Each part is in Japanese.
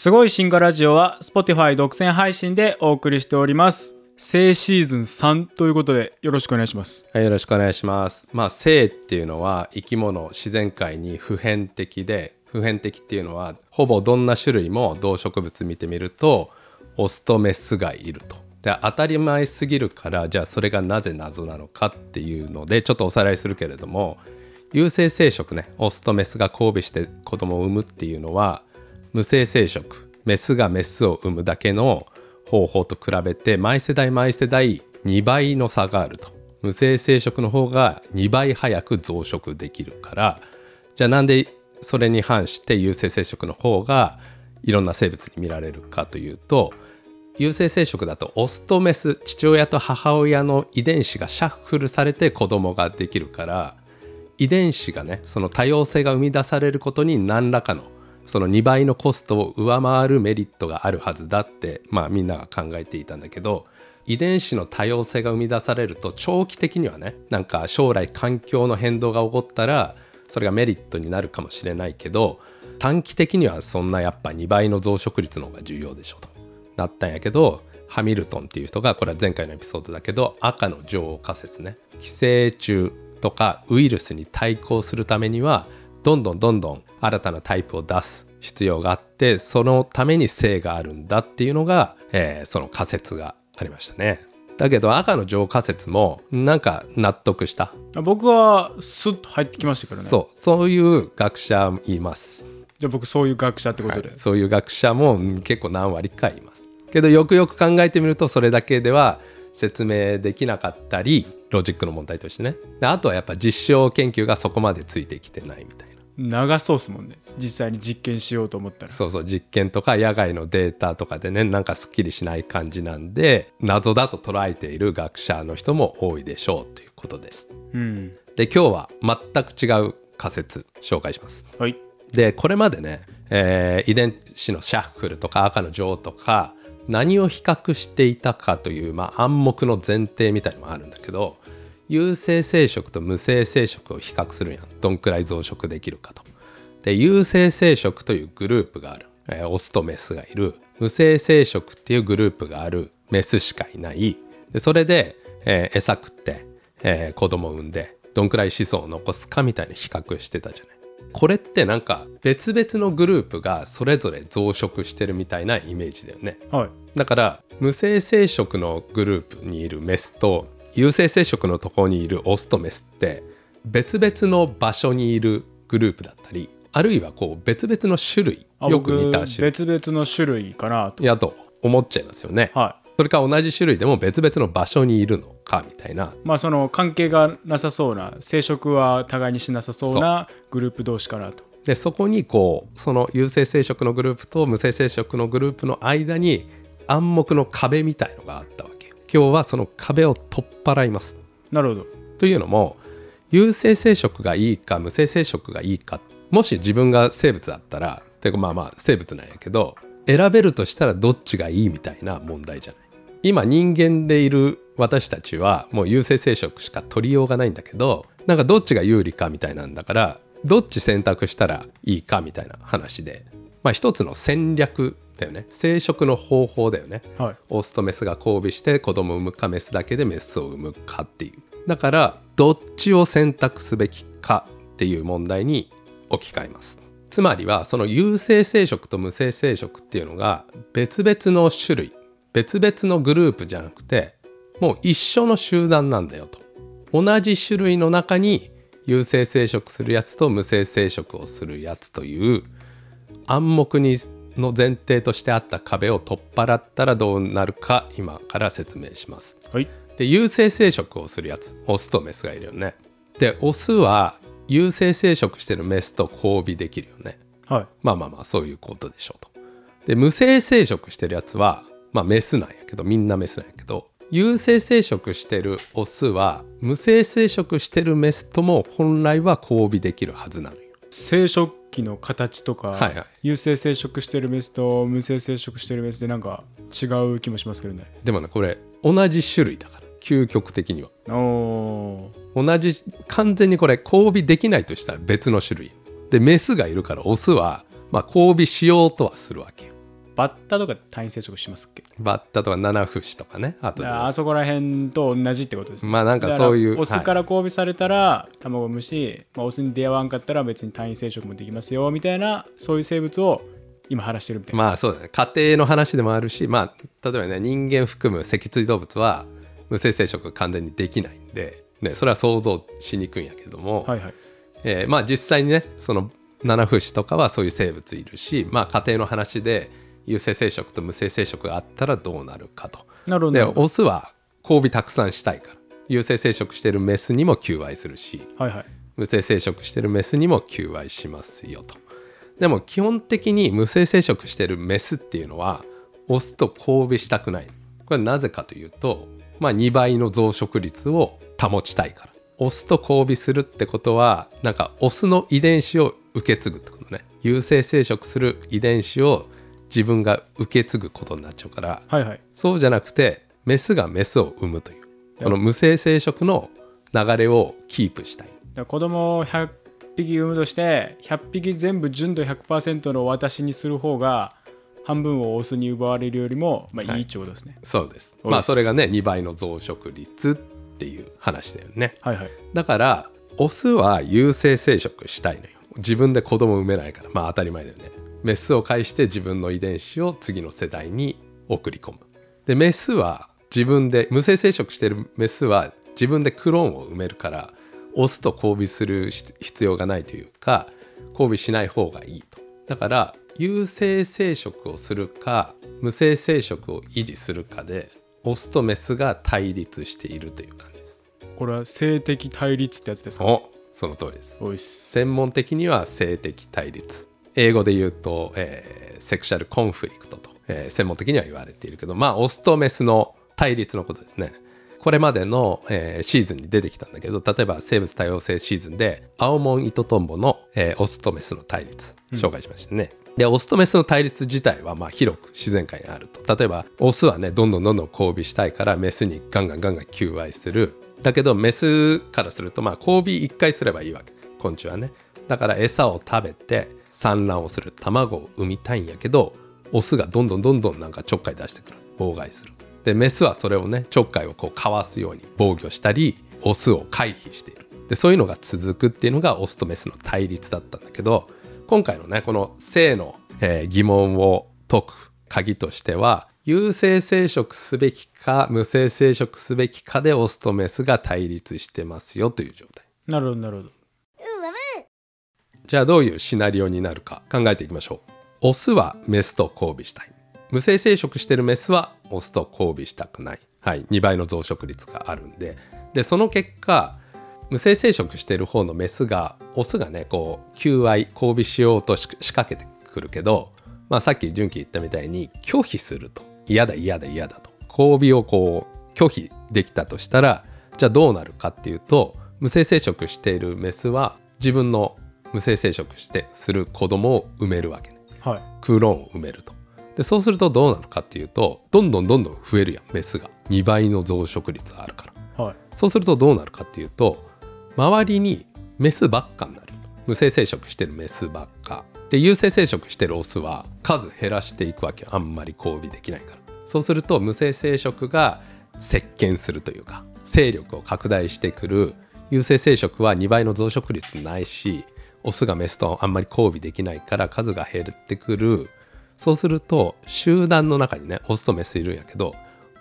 すごい進化ラジオは Spotify 独占配信でお送りしております。性シーズン3ということでよろしくお願いします。はいよろしくお願いします。まあ性っていうのは生き物自然界に普遍的で普遍的っていうのはほぼどんな種類も動植物見てみるとオスとメスがいると。で当たり前すぎるからじゃあそれがなぜ謎なのかっていうのでちょっとおさらいするけれども有性生殖ねオスとメスが交尾して子供を産むっていうのは無性生殖。メスがメスを産むだけの方法と比べて毎世代毎世代2倍の差があると。無性生殖の方が2倍早く増殖できるから。じゃあなんでそれに反して有性生殖の方がいろんな生物に見られるかというと有性生殖だとオスとメス父親と母親の遺伝子がシャッフルされて子供ができるから遺伝子がねその多様性が生み出されることに何らかのその2倍のコストを上回るメリットがあるはずだってまあみんなが考えていたんだけど遺伝子の多様性が生み出されると長期的にはねなんか将来環境の変動が起こったらそれがメリットになるかもしれないけど短期的にはそんなやっぱ2倍の増殖率の方が重要でしょと。なったんやけどハミルトンっていう人がこれは前回のエピソードだけど赤の女王仮説ね寄生虫とかウイルスに対抗するためにはどんどんどんどん新たなタイプを出す必要があってそのために性があるんだっていうのが、えーその仮説がありましたねだけど赤の女王仮説もなんか納得した？僕はスッと入ってきましたからね。そうそういう学者いますじゃあ僕そういう学者ってことで。はいそういう学者もうん結構何割かいますけどよくよく考えてみるとそれだけでは説明できなかったりロジックの問題としてねであとはやっぱ実証研究がそこまでついてきてないみたいな長そうっすもんね。実際に実験しようと思ったら。そうそう実験とか野外のデータとかでねなんかすっきりしない感じなんで謎だと捉えている学者の人も多いでしょうということですうん。で今日は全く違う仮説紹介しますはい。でこれまでね、えー遺伝子のシャッフルとか赤の女王とか何を比較していたかという、まあ、暗黙の前提みたいのもあるんだけど有性生殖と無性生殖を比較するやん。どんくらい増殖できるかと。で有性生殖というグループがある、えーオスとメスがいる。無性生殖っていうグループがある。メスしかいない。でそれで、えー餌食って、えー子供を産んでどんくらい子孫を残すかみたいな比較してたじゃない。これってなんか別々のグループがそれぞれ増殖してるみたいなイメージだよね。はい。だから無性生殖のグループにいるメスと有性生殖のところにいるオスとメスって別々の場所にいるグループだったりあるいはこう別々の種類。あよく似た僕種類。別々の種類かなと。やと思っちゃいますよね、はそれから同じ種類でも別々の場所にいるのかみたいな。いまあその関係がなさそうな生殖は互いにしなさそうなグループ同士かなと。でそこにこうその有性生殖のグループと無性生殖のグループの間に暗黙の壁みたいのがあったわけよ。今日はその壁を取っ払います。なるほど。というのも有性生殖がいいか無性生殖がいいかもし自分が生物だったらてかまあまあ生物なんやけど選べるとしたらどっちがいいみたいな問題じゃない今人間でいる私たちはもう有性生殖しか取りようがないんだけどなんかどっちが有利かみたいなんだからどっち選択したらいいかみたいな話で。まあ一つの戦略だよね。生殖の方法だよね。はい。オスとメスが交尾して子供を産むかメスだけでメスを産むかっていう。だからどっちを選択すべきかっていう問題に置き換えます。つまりはその有性生殖と無性生殖っていうのが別々の種類別々のグループじゃなくてもう一緒の集団なんだよと同じ種類の中に有性生殖するやつと無性生殖をするやつという暗黙にの前提としてあった壁を取っ払ったらどうなるか今から説明します。はい。で有性生殖をするやつオスとメスがいるよね。でオスは有性生殖してるメスと交尾できるよね。はい。まあまあまあそういうことでしょうと。で無性生殖してるやつはまあメスなんやけどみんなメスなんやけど有性生殖してるオスは無性生殖してるメスとも本来は交尾できるはずなのよ。生殖器の形とか、はいはい有性生殖してるメスと無性生殖してるメスでなんか違う気もしますけどね。でもねこれ同じ種類だから究極的には。おー同じ完全にこれ交尾できないとしたら別の種類でメスがいるからオスは、まあ、交尾しようとはするわけよバッタとか単位生殖しますっけ？バッタとか七節とかねあとあそこら辺と同じってことですね。まあなんかそういうオスから交尾されたら卵を産むし、まあ、オスに出会わんかったら別に単位生殖もできますよみたいなそういう生物を今話してるみたいな、まあそうだね。家庭の話でもあるしまあ例えばね人間含む脊椎動物は無性生殖が完全にできないんで、ね、それは想像しにくいんやけども、はいはい。えーまあ実際にねその七節とかはそういう生物いるしまあ家庭の話で有性生殖と無性生殖があったらどうなるかと。でなるほどオスは交尾たくさんしたいから有性生殖してるメスにも求愛するしはいはい無性生殖してるメスにも求愛しますよと。でも基本的に無性生殖してるメスっていうのはオスと交尾したくない。これはなぜかというと、まあ、2倍の増殖率を保ちたいから。オスと交尾するってことはなんかオスの遺伝子を受け継ぐってことね。有性生殖する遺伝子を自分が受け継ぐことになっちゃうからはいはいそうじゃなくてメスがメスを産むというこの無性生殖の流れをキープしたい。子供を100匹産むとして100匹全部純度100%の私にする方が半分をオスに奪われるよりも、まあ、いいってことですね、そうです。まあそれがね2倍の増殖率っていう話だよね。はいはいだからオスは有性生殖したいのよ。自分で子供産めないからまあ当たり前だよね。メスを介して自分の遺伝子を次の世代に送り込む。でメスは自分で無性生殖してるメスは自分でクローンを埋めるからオスと交尾する必要がないというか交尾しない方がいいと。だから有性生殖をするか無性生殖を維持するかでオスとメスが対立しているという感じです。これは性的対立ってやつですか？おその通りです。専門的には性的対立英語で言うと、えーセクシャルコンフリクトと、えー専門的には言われているけどまあオスとメスの対立のことですね。これまでの、えーシーズンに出てきたんだけど例えば生物多様性シーズンでアオモンイトトンボの、えーオスとメスの対立紹介しましたね、でオスとメスの対立自体はまあ広く自然界にあると。例えばオスはねどんどんどんどん交尾したいからメスにガンガンガンガン求愛する。だけどメスからするとまあ交尾1回すればいいわけ。昆虫はね。だから餌を食べて産卵をする卵を産みたいんやけどオスがどんどんどんどんなんかちょっかい出してくる。妨害する。でメスはそれをねちょっかいをこうかわすように防御したりオスを回避している。でそういうのが続くっていうのがオスとメスの対立だったんだけど今回のねこの性の、えー疑問を解く鍵としては有性生殖すべきか無性生殖すべきかでオスとメスが対立してますよという状態。なるほどなるほど。じゃあどういうシナリオになるか考えていきましょう。オスはメスと交尾したい。無性生殖してるメスはオスと交尾したくない。はい2倍の増殖率があるんで。でその結果無性生殖してる方のメスがオスがねこう求愛交尾しようと仕掛けてくるけど、まあ、さっき純喜言ったみたいに拒否すると。嫌だ嫌だ嫌だと。交尾をこう拒否できたとしたらじゃあどうなるかっていうと無性生殖しているメスは自分の無性生殖してする子供を産めるわけね。はい。クローンを産めると。でそうするとどうなるかっていうとどんどんどんどん増えるやんメスが。2倍の増殖率あるから。はい。そうするとどうなるかっていうと周りにメスばっかになる。無性生殖してるメスばっか。で有性生殖してるオスは数減らしていくわけよ。あんまり交尾できないから。そうすると無性生殖が席巻するというか勢力を拡大してくる有性生殖は2倍の増殖率ないしオスがメスとあんまり交尾できないから数が減ってくる。そうすると集団の中にねオスとメスいるんやけど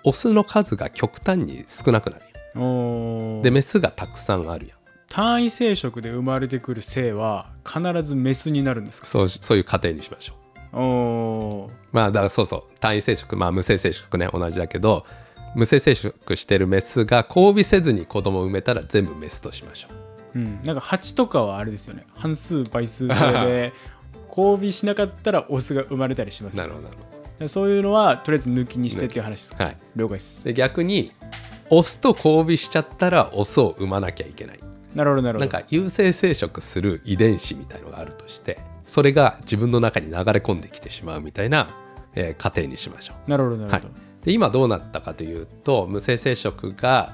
オスの数が極端に少なくなるやでメスがたくさんあるやん。単位生殖で生まれてくる性は必ずメスになるんですか？そうそういう過程にしましょう。おー。まあだからそうそう。単位生殖まあ無性生殖ね同じだけど無性生殖してるメスが交尾せずに子供を産めたら全部メスとしましょううん、なんか蜂とかはあれですよね。半数倍数制で 交尾しなかったらオスが生まれたりしますよなるほどなるほそういうのはとりあえず抜きにしてっていう話です。はい。了解です。で逆にオスと交尾しちゃったらオスを産まなきゃいけない。なるほどなるほど。なんか有性生殖する遺伝子みたいのがあるとしてそれが自分の中に流れ込んできてしまうみたいな、えー過程にしましょう。なるほどなるほど、で今どうなったかというと無性生殖が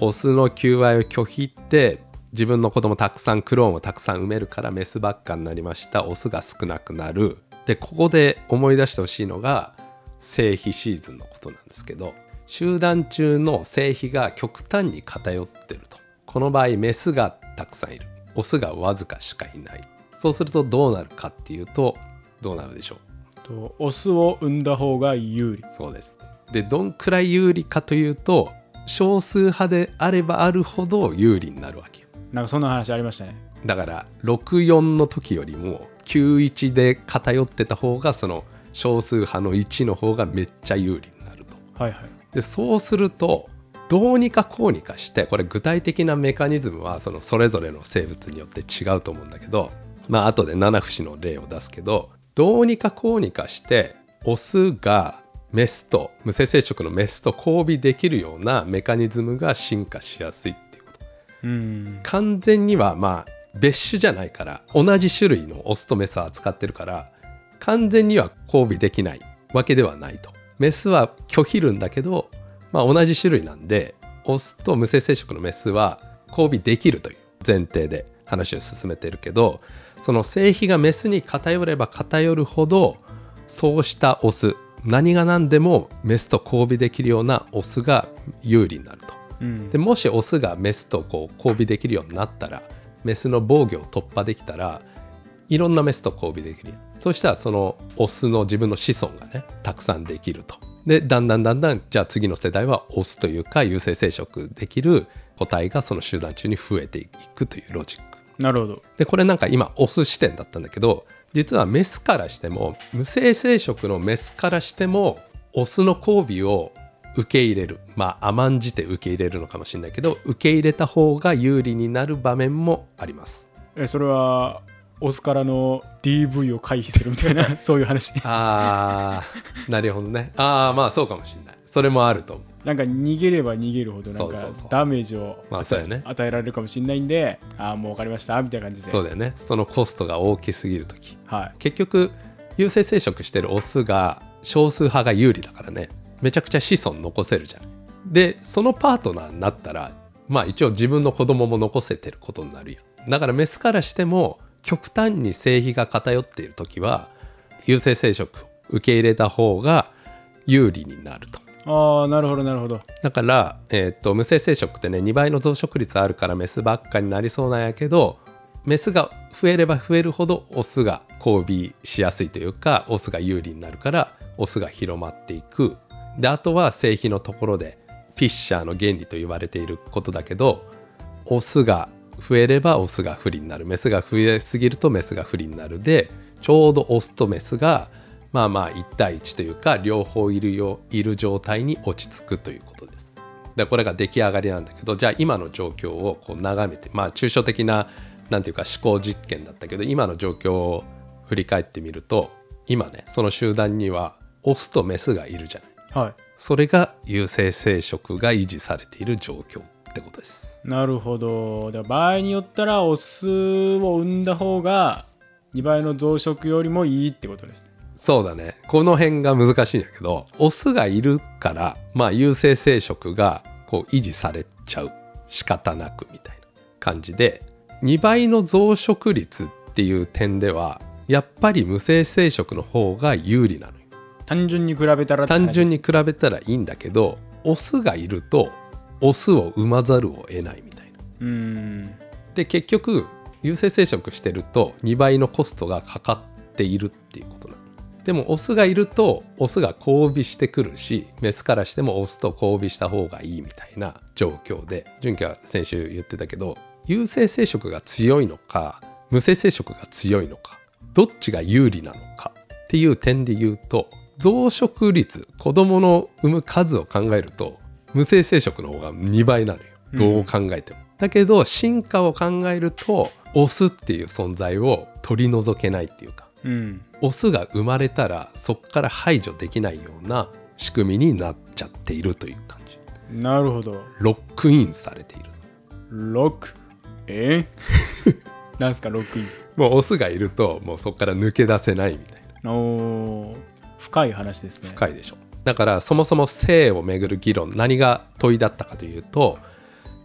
オスの求愛を拒否って自分の子供たくさんクローンをたくさん産めるからメスばっかになりました。オスが少なくなる。でここで思い出してほしいのが性比シーズンのことなんですけど集団中の性比が極端に偏ってると。この場合メスがたくさんいる。オスがわずかしかいない。そうするとどうなるかっていうとどうなるでしょう？とオスを産んだ方が有利。そうです。でどんくらい有利かというと少数派であればあるほど有利になるわけ。よなんかそんな話ありましたね。だから64の時よりも91で偏ってた方がその少数派の1の方がめっちゃ有利になると。はいはい。でそうするとどうにかこうにかしてこれ具体的なメカニズムはそのそれぞれの生物によって違うと思うんだけどまあ後で七節の例を出すけどどうにかこうにかしてオスがメスと無性生殖のメスと交尾できるようなメカニズムが進化しやすいっ完全にはまあ別種じゃないから同じ種類のオスとメスを扱ってるから完全には交尾できないわけではないとメスは拒否るんだけど、まあ、同じ種類なんでオスと無性生殖のメスは交尾できるという前提で話を進めてるけどその性比がメスに偏れば偏るほどそうしたオス何が何でもメスと交尾できるようなオスが有利になると。うん。でもしオスがメスとこう交尾できるようになったらメスの防御を突破できたらいろんなメスと交尾できるそしたらそのオスの自分の子孫がねたくさんできると。でだんだんだんだんじゃあ次の世代はオスというか有性生殖できる個体がその集団中に増えていくというロジック。なるほど。でこれなんか今オス視点だったんだけど実はメスからしても無性生殖のメスからしてもオスの交尾を受け入れる。まあ甘んじて受け入れるのかもしれないけど受け入れた方が有利になる場面もあります。えそれはオスからの DV を回避するみたいな そういう話あーなるほどね。ああまあそうかもしれない。それもあると思う。なんか逃げれば逃げるほどなんかダメージをまあそうやね。与えられるかもしれないんでああもう分かりましたみたいな感じで。そうだよね。そのコストが大きすぎる時はい。結局有性生殖してるオスが少数派が有利だからねめちゃくちゃ子孫残せるじゃん。でそのパートナーになったらまあ一応自分の子供も残せてることになるやん。だからメスからしても極端に性比が偏っている時は有性生殖を受け入れた方が有利になると。ああなるほどなるほど。だから、えー、と無性生殖ってね2倍の増殖率あるからメスばっかになりそうなんやけどメスが増えれば増えるほどオスが交尾しやすいというかオスが有利になるからオスが広まっていくであとは性比のところでフィッシャーの原理と言われていることだけどオスが増えればオスが不利になるメスが増えすぎるとメスが不利になるでちょうどオスとメスがまあまあ1対1というか両方いるよいる状態に落ち着くということです。でこれが出来上がりなんだけどじゃあ今の状況をこう眺めてまあ抽象的ななんていうか思考実験だったけど今の状況を振り返ってみると今ねその集団にはオスとメスがいるじゃない。はい。それが有性生殖が維持されている状況ってことです。なるほど。だ場合によったらオスを産んだ方が2倍の増殖よりもいいってことですね。そうだね。この辺が難しいんだけどオスがいるからまあ有性生殖がこう維持されちゃう仕方なくみたいな感じで2倍の増殖率っていう点ではやっぱり無性生殖の方が有利なのよ単純に比べたら単純に比べたらいいんだけどオスがいるとオスを産まざるを得ないみたいな。うーん。で結局有性生殖してると2倍のコストがかかっているっていうことなの。でもオスがいるとオスが交尾してくるしメスからしてもオスと交尾した方がいいみたいな状況で純喜は先週言ってたけど有性生殖が強いのか無性生殖が強いのかどっちが有利なのかっていう点で言うと増殖率子供の産む数を考えると無性生殖の方が2倍なのよ。どう考えても、だけど進化を考えるとオスっていう存在を取り除けないっていうかうん。オスが生まれたらそこから排除できないような仕組みになっちゃっているという感じ。なるほど。ロックインされているロック？え？ー、なんすかロックイン？もうオスがいるともうそこから抜け出せないみたいな。おー深い話ですね。深いでしょ。だからそもそも性をめぐる議論何が問いだったかというと、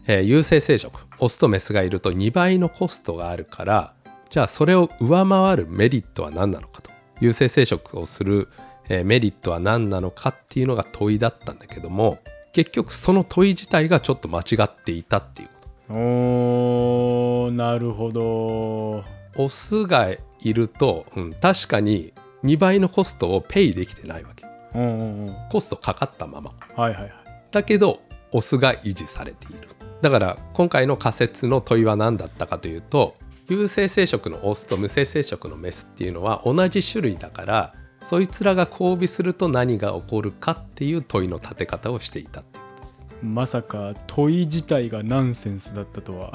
えー有性生殖オスとメスがいると2倍のコストがあるからじゃあそれを上回るメリットは何なのかと。有性生殖をする、えーメリットは何なのかっていうのが問いだったんだけども結局その問い自体がちょっと間違っていたっていうこおーなるほど。とオスがいると、うん、確かに2倍のコストをペイできてないわけ。うんうんうん。コストかかったまま。はいはいはい。だけどオスが維持されている。だから今回の仮説の問いは何だったかというと有性生殖のオスと無性生殖のメスっていうのは同じ種類だからそいつらが交尾すると何が起こるかっていう問いの立て方をしていたっていうことです。まさか問い自体がナンセンスだったとは。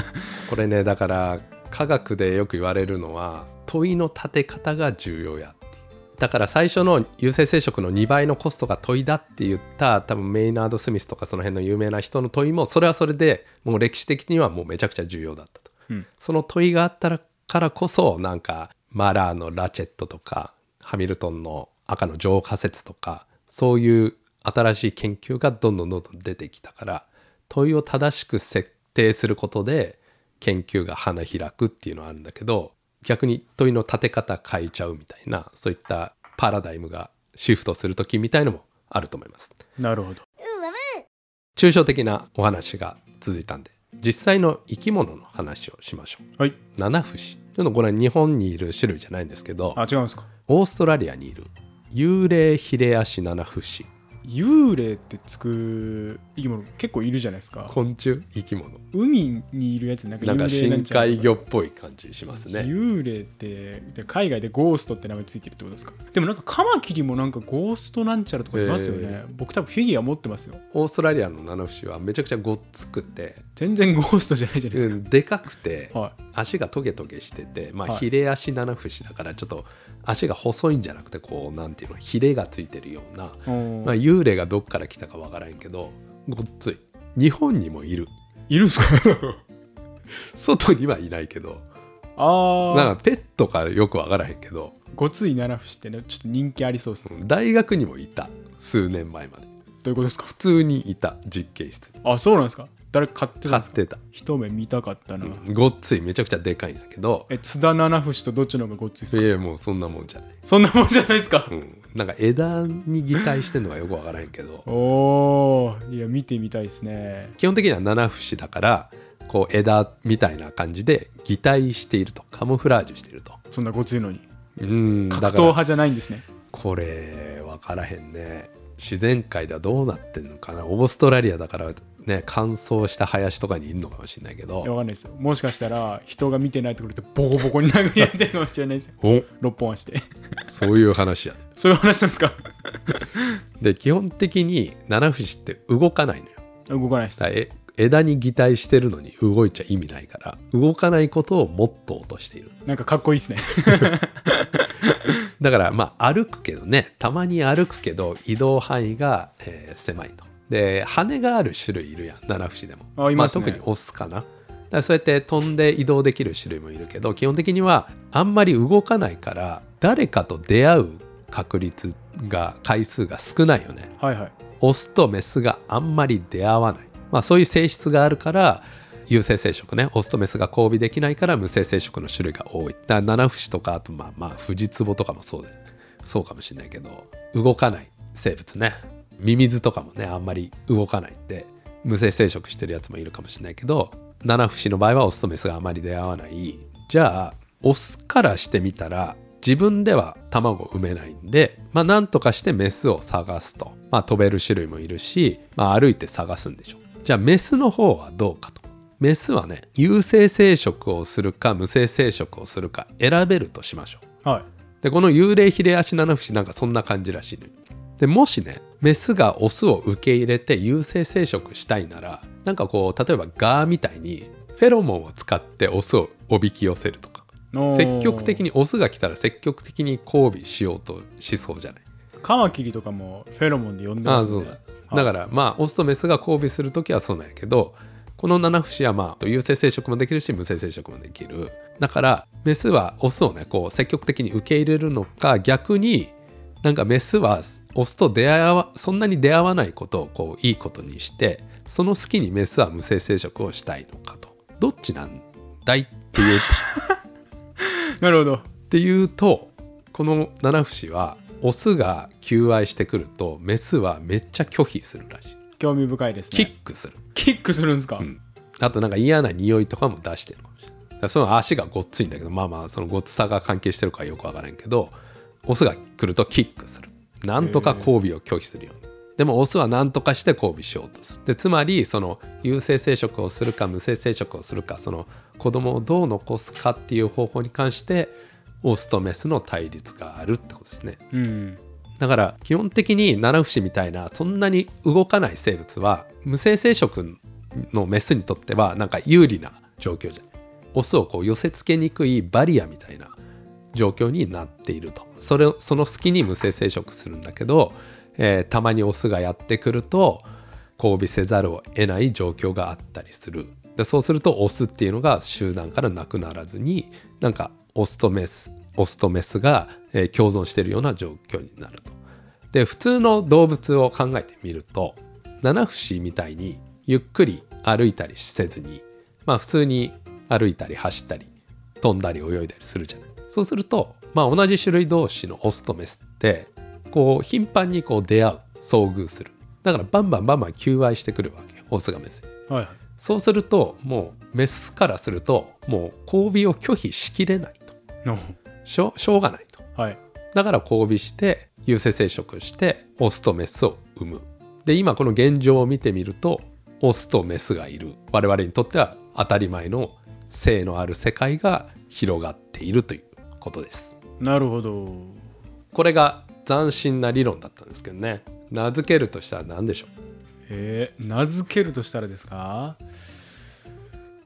これねだから科学でよく言われるのは問いの立て方が重要やっていう。だから最初の有性生殖の2倍のコストが問いだって言った多分メイナード・スミスとかその辺の有名な人の問いもそれはそれでもう歴史的にはもうめちゃくちゃ重要だったと、うん。その問いがあったからこそなんかマラーのラチェットとかハミルトンの赤の浄化説とかそういう新しい研究がどんどんどんどん出てきたから問いを正しく設定することで研究が花開くっていうのはあるんだけど逆に問いの立て方変えちゃうみたいなそういったパラダイムがシフトする時みたいのもあると思います。なるほど。抽象的なお話が続いたんで実際の生き物の話をしましょう。はい。七節ちょっとこれ日本にいる種類じゃないんですけどあ違うんですか？オーストラリアにいる幽霊ヒレアシナナフシ幽霊ってつく生き物結構いるじゃないですか。昆虫？生き物。海にいるやつなんかなんか幽霊なん深ちゃら海魚っぽい感じしますね。幽霊ってで海外でゴーストって名前ついてるってことですか？でもなんかカマキリもなんかゴーストなんちゃらとかいますよね、え僕多分フィギュア持ってますよ。オーストラリアの七節はめちゃくちゃごっつくて、全然ゴーストじゃないじゃないですうんでかくてか、はい。足がトゲトゲしててまあはい。ヒレアシ七節だからちょっと足が細いんじゃなくてこうなんていうのヒレがついてるような、まあ、幽霊がどっから来たかわからんけどごっつい。日本にもいる。いるんすか？外にはいないけど。ああなんかペットかよくわからへんけど。ごつい七節ってねちょっと人気ありそうですね。大学にもいた。数年前まで。どういうことですか？普通にいた。実験室。にあそうなんですか？誰か買ってたんですか？買ってた、一目見たかったな、うんごっついめちゃくちゃでかいんだけど。え津田七節とどっちの方がごっついですか？いやもうそんなもんじゃない、そんなもんじゃないですか、うん、なんか枝に擬態してんのがよくわからへんけど。おーいや見てみたいですね。基本的には七節だからこう枝みたいな感じで擬態しているとカモフラージュしていると。そんなごついのに。うんだ格闘派じゃないんですね。これ分からへんね。自然界ではどうなってんのかな。オーストラリアだからね乾燥した林とかにいるのかもしれないけど。わかんないですよ。もしかしたら人が見てないところでボコボコに殴り合ってるかもしれないですよ。お。六本足で。そういう話やね。そういう話なんですか？で基本的に七節って動かないのよ。動かないです。え枝に擬態してるのに動いちゃ意味ないから動かないことをモットーとしている。なんかかっこいいですね。だからまあ歩くけどねたまに歩くけど移動範囲が、えー狭いとで羽がある種類いるやん。七節でも。あいますね。あ、特にオスかな。だそうやって飛んで移動できる種類もいるけど基本的にはあんまり動かないから誰かと出会う確率が回数が少ないよね。はいはい。オスとメスがあんまり出会わない、まあ、そういう性質があるから有性生殖ね。オスとメスが交尾できないから無性生殖の種類が多い。だ七節とかあとまあまあフジツボとかもそうでそうかもしれないけど動かない生物ねミミズとかもねあんまり動かないって無性生殖してるやつもいるかもしれないけど七節の場合はオスとメスがあまり出会わない。じゃあオスからしてみたら自分では卵を産めないんで、まあ、なんとかしてメスを探すと、まあ、飛べる種類もいるし、まあ、歩いて探すんでしょ。うじゃあメスの方はどうかと。メスはね有性生殖をするか無性生殖をするか選べるとしましょう。はい。でこの幽霊ヒレアシナナフシなんかそんな感じらしいのよ。でもしねメスがオスを受け入れて有性生殖したいならなんかこう例えばガーみたいにフェロモンを使ってオスをおびき寄せるとか。積極的にオスが来たら積極的に交尾しようとしそうじゃない？カマキリとかもフェロモンで呼んであますよね。あそうだ。だからまあオスとメスが交尾する時はそうなんやけどこの七節はまあ有性生殖もできるし無性生殖もできる。だからメスはオスをねこう積極的に受け入れるのか逆になんかメスはオスと出会わそんなに出会わないことをこういいことにしてその隙にメスは無性生殖をしたいのかと。どっちなんだいっていう。なるほど。っていうとこの七不思はオスが求愛してくるとメスはめっちゃ拒否するらしい。興味深いですね。キックする、キックするんですか、うん。あとなんか嫌な匂いとかも出してるかもしれない。その足がごっついんだけどまあまあそのごっつさが関係してるかよくわからんけどオスが来るとキックする。なんとか交尾を拒否するように。でもオスは何とかして交尾しようとする。でつまりその有性生殖をするか無性生殖をするかその子供をどう残すかっていう方法に関してオスとメスの対立があるってことですね。うん。だから基本的に七不思みたいなそんなに動かない生物は無性生殖のメスにとってはなんか有利な状況じゃない。オスをこう寄せつけにくいバリアみたいな状況になっているとそれその隙に無性生殖するんだけど、えーたまにオスがやってくると交尾せざるを得ない状況があったりするでそうするとオスっていうのが集団からなくならずになんかオスとメスオスとメスが、えー共存しているような状況になると。で普通の動物を考えてみると七不思みたいにゆっくり歩いたりせずにまあ普通に歩いたり走ったり飛んだり泳いだりするじゃないそうするとまあ同じ種類同士のオスとメスってこう頻繁にこう出会う遭遇する。だからバンバンバンバン求愛してくるわけオスがメスに。はいはい。そうするともうメスからするともう交尾を拒否しきれないと。のしょしょうがないと。はい。だから交尾して有性生殖してオスとメスを産む。で今この現状を見てみるとオスとメスがいる。我々にとっては当たり前の性のある世界が広がっているということですなるほど。これが斬新な理論だったんですけどね。名付けるとしたら何でしょう？えー、名付けるとしたらですか？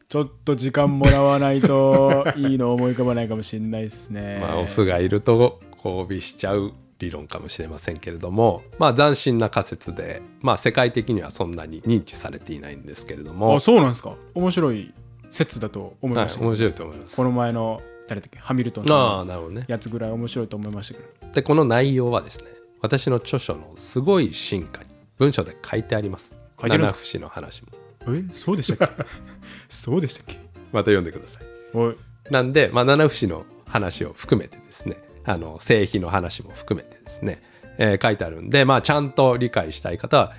ちょっと時間もらわないといいの思い浮かばないかもしれないですね。まあオスがいると交尾しちゃう理論かもしれませんけれどもまあ斬新な仮説でまあ世界的にはそんなに認知されていないんですけれども。あそうなんですか。面白い説だと思いはい、ましたけど、面白いと思います。この前の誰だっけ？ハミルトンあのあなるほどね。やつぐらい面白いと思いましたけど。でこの内容はですね私の著書のすごい進化に文章で書いてあります。書いてあるん七です不思の話も。え？そうでしたっけ？そうでしたっけ？また読んでください。おい。なんで、まあ、七不思の話を含めてですねあの性比の話も含めてですね、えー書いてあるんで、まあ、ちゃんと理解したい方は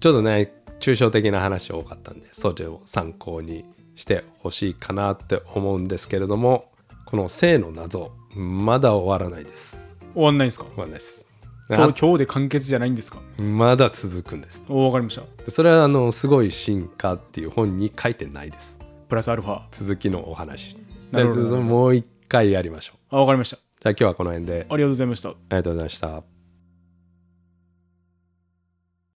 ちょっとね抽象的な話多かったんでそれを参考にしてほしいかなって思うんですけれどもこの性の謎まだ終わらないです。終わんないんですか？終わらないです。今日今日で完結じゃないんですか？まだ続くんです。おわかりました。それはあのすごい進化っていう本に書いてないです。プラスアルファ。続きのお話。なるほどでもう一回やりましょう。あわかりました。じゃあ今日はこの辺で。ありがとうございました。ありがとうございました